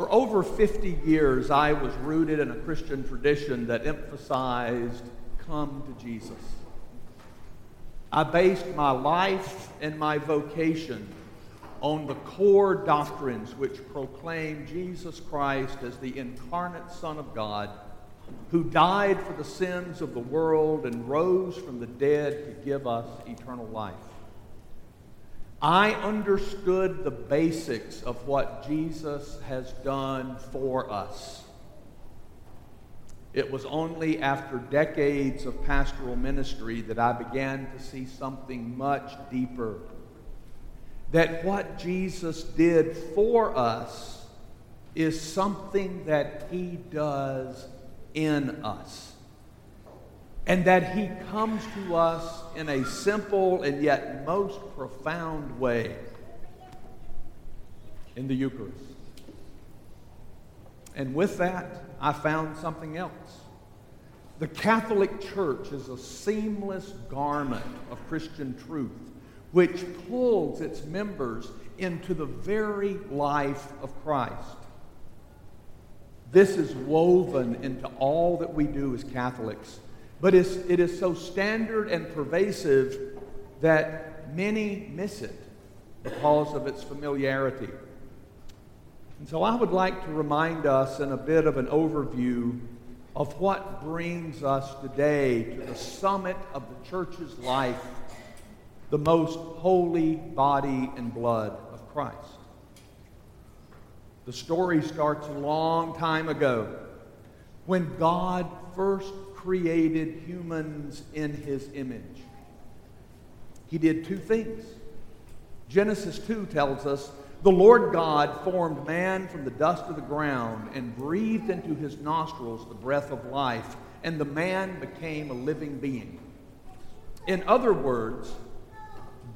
For over 50 years, I was rooted in a Christian tradition that emphasized come to Jesus. I based my life and my vocation on the core doctrines which proclaim Jesus Christ as the incarnate Son of God who died for the sins of the world and rose from the dead to give us eternal life. I understood the basics of what Jesus has done for us. It was only after decades of pastoral ministry that I began to see something much deeper. That what Jesus did for us is something that he does in us and that He comes to us in a simple and yet most profound way in the Eucharist. And with that, I found something else. The Catholic Church is a seamless garment of Christian truth which pulls its members into the very life of Christ. This is woven into all that we do as Catholics but it is so standard and pervasive that many miss it because of its familiarity. And so I would like to remind us in a bit of an overview of what brings us today to the summit of the church's life, the most holy body and blood of Christ. The story starts a long time ago when God first created humans in his image. He did two things. Genesis 2 tells us the Lord God formed man from the dust of the ground and breathed into his nostrils the breath of life, and the man became a living being. In other words,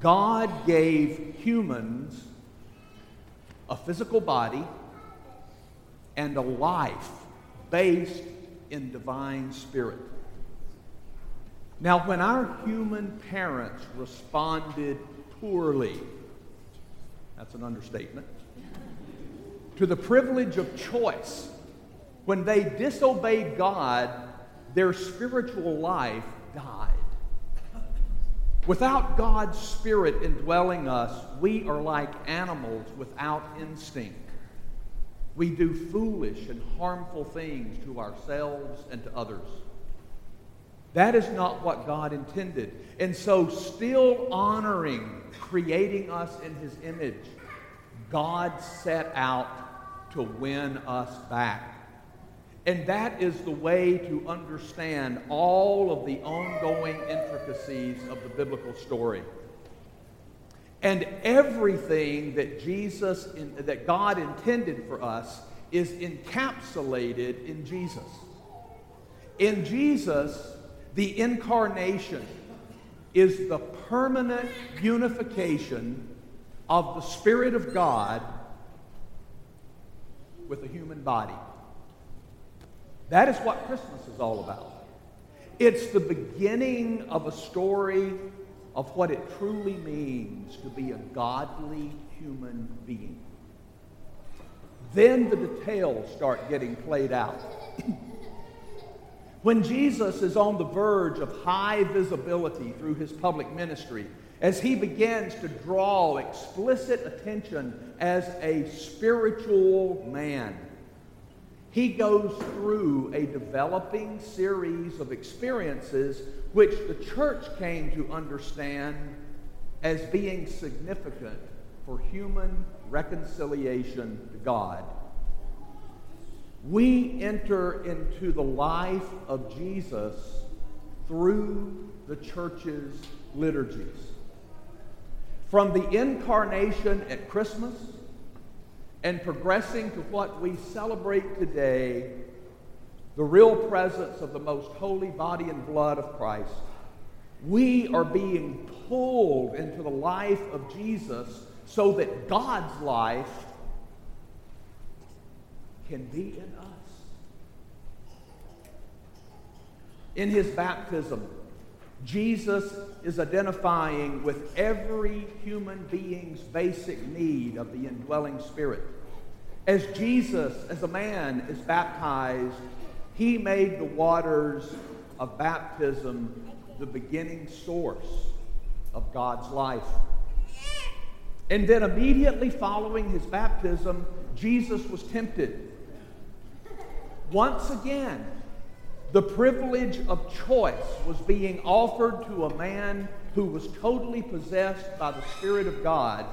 God gave humans a physical body and a life based in divine spirit. Now, when our human parents responded poorly, that's an understatement, to the privilege of choice, when they disobeyed God, their spiritual life died. Without God's Spirit indwelling us, we are like animals without instinct. We do foolish and harmful things to ourselves and to others. That is not what God intended. And so, still honoring creating us in His image, God set out to win us back. And that is the way to understand all of the ongoing intricacies of the biblical story. And everything that Jesus, that God intended for us, is encapsulated in Jesus. In Jesus, the incarnation is the permanent unification of the Spirit of God with a human body. That is what Christmas is all about. It's the beginning of a story of what it truly means to be a godly human being. Then the details start getting played out. when Jesus is on the verge of high visibility through his public ministry, as he begins to draw explicit attention as a spiritual man, he goes through a developing series of experiences which the church came to understand as being significant for human reconciliation to God. We enter into the life of Jesus through the church's liturgies. From the incarnation at Christmas and progressing to what we celebrate today, the real presence of the most holy body and blood of Christ, we are being pulled into the life of Jesus so that God's life can be in us. In his baptism, Jesus is identifying with every human being's basic need of the indwelling spirit. As Jesus, as a man, is baptized, he made the waters of baptism the beginning source of God's life. And then immediately following his baptism, Jesus was tempted. Once again, the privilege of choice was being offered to a man who was totally possessed by the Spirit of God.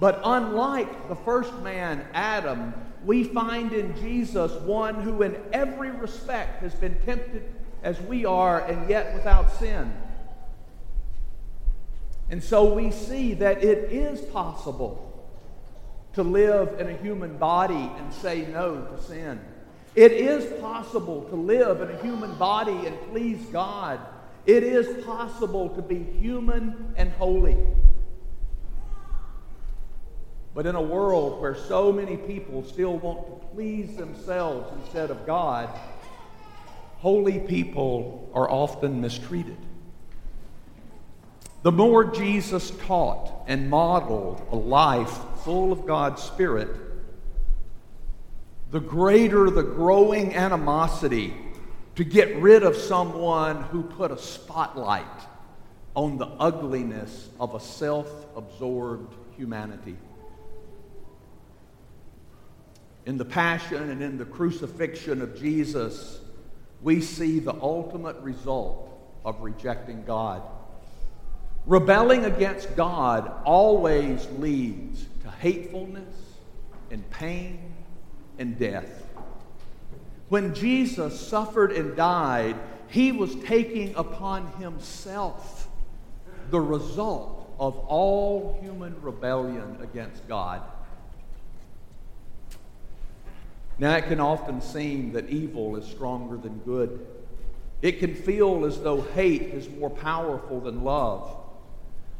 But unlike the first man, Adam, we find in Jesus one who, in every respect, has been tempted as we are and yet without sin. And so we see that it is possible to live in a human body and say no to sin. It is possible to live in a human body and please God. It is possible to be human and holy. But in a world where so many people still want to please themselves instead of God, holy people are often mistreated. The more Jesus taught and modeled a life full of God's Spirit, the greater the growing animosity to get rid of someone who put a spotlight on the ugliness of a self absorbed humanity. In the passion and in the crucifixion of Jesus, we see the ultimate result of rejecting God. Rebelling against God always leads to hatefulness and pain and death. When Jesus suffered and died, he was taking upon himself the result of all human rebellion against God. Now, it can often seem that evil is stronger than good. It can feel as though hate is more powerful than love.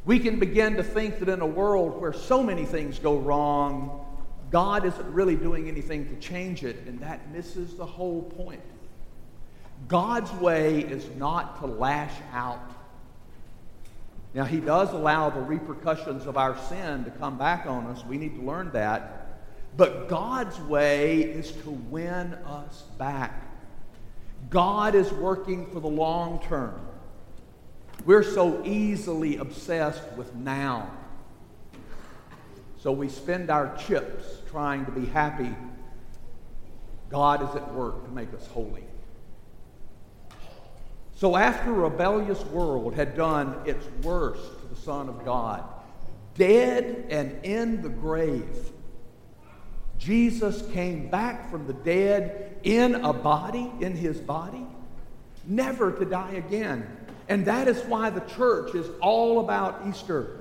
We can begin to think that in a world where so many things go wrong, God isn't really doing anything to change it, and that misses the whole point. God's way is not to lash out. Now, He does allow the repercussions of our sin to come back on us. We need to learn that. But God's way is to win us back. God is working for the long term. We're so easily obsessed with now. So we spend our chips trying to be happy. God is at work to make us holy. So after a rebellious world had done its worst to the Son of God, dead and in the grave, Jesus came back from the dead in a body, in his body, never to die again. And that is why the church is all about Easter.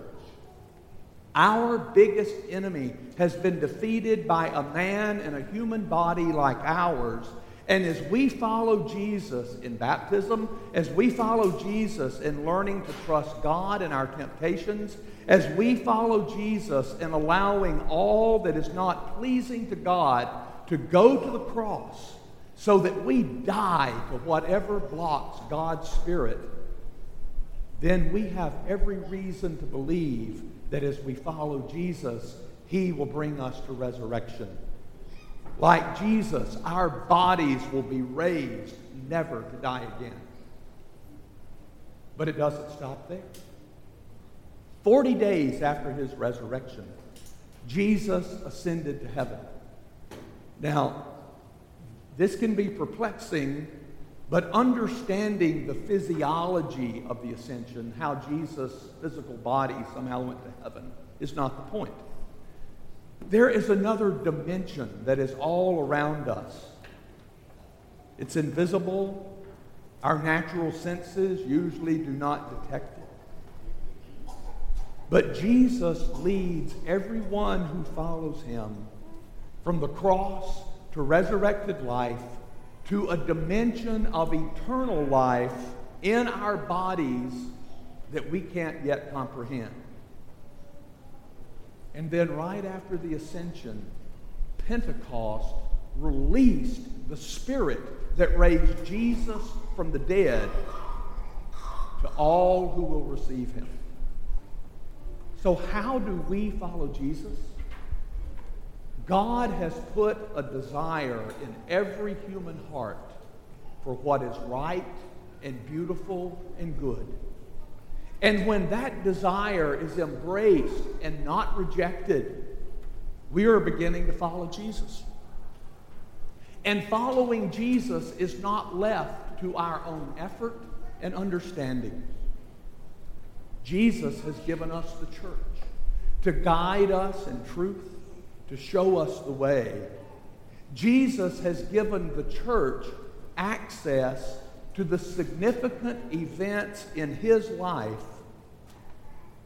Our biggest enemy has been defeated by a man in a human body like ours. And as we follow Jesus in baptism, as we follow Jesus in learning to trust God in our temptations, as we follow Jesus in allowing all that is not pleasing to God to go to the cross so that we die to whatever blocks God's Spirit then we have every reason to believe that as we follow Jesus, he will bring us to resurrection. Like Jesus, our bodies will be raised never to die again. But it doesn't stop there. 40 days after his resurrection, Jesus ascended to heaven. Now, this can be perplexing but understanding the physiology of the ascension, how Jesus' physical body somehow went to heaven, is not the point. There is another dimension that is all around us. It's invisible. Our natural senses usually do not detect it. But Jesus leads everyone who follows him from the cross to resurrected life to a dimension of eternal life in our bodies that we can't yet comprehend. And then, right after the ascension, Pentecost released the Spirit that raised Jesus from the dead to all who will receive him. So, how do we follow Jesus? God has put a desire in every human heart for what is right and beautiful and good. And when that desire is embraced and not rejected, we are beginning to follow Jesus. And following Jesus is not left to our own effort and understanding. Jesus has given us the church to guide us in truth, to show us the way. Jesus has given the church access to the significant events in his life.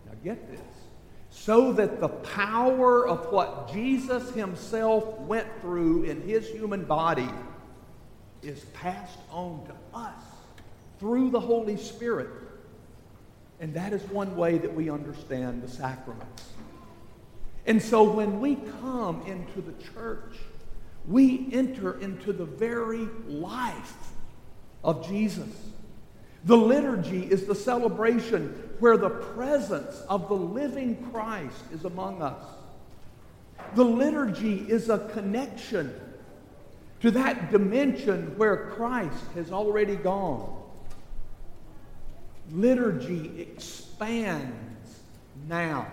Now, get this. So that the power of what Jesus himself went through in his human body is passed on to us through the Holy Spirit. And that is one way that we understand the sacraments. And so when we come into the church, we enter into the very life of Jesus. The liturgy is the celebration where the presence of the living Christ is among us. The liturgy is a connection to that dimension where Christ has already gone. Liturgy expands now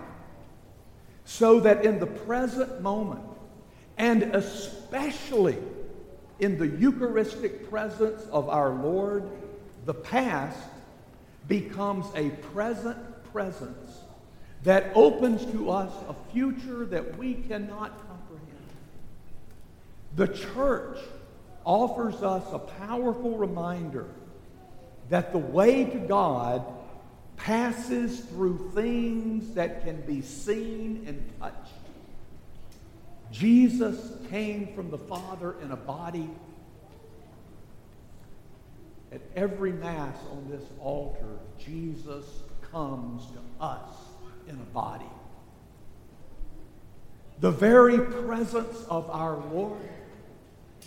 so that in the present moment, and especially in the Eucharistic presence of our Lord, the past becomes a present presence that opens to us a future that we cannot comprehend. The church offers us a powerful reminder that the way to God passes through things that can be seen and touched. Jesus came from the Father in a body. At every Mass on this altar, Jesus comes to us in a body. The very presence of our Lord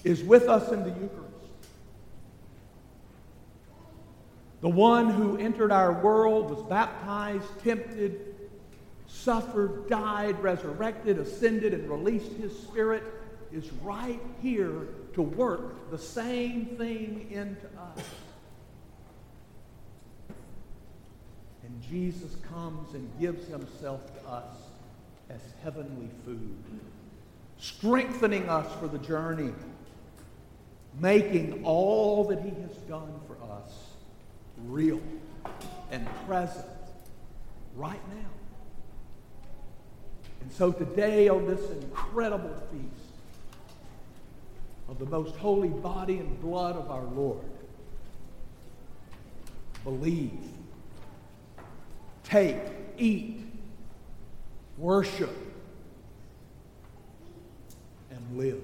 is with us in the Eucharist. The one who entered our world was baptized, tempted, suffered, died, resurrected, ascended, and released his spirit is right here to work the same thing into us. And Jesus comes and gives himself to us as heavenly food, strengthening us for the journey, making all that he has done for us real and present right now. And so today, on this incredible feast of the most holy body and blood of our Lord, believe, take, eat, worship, and live.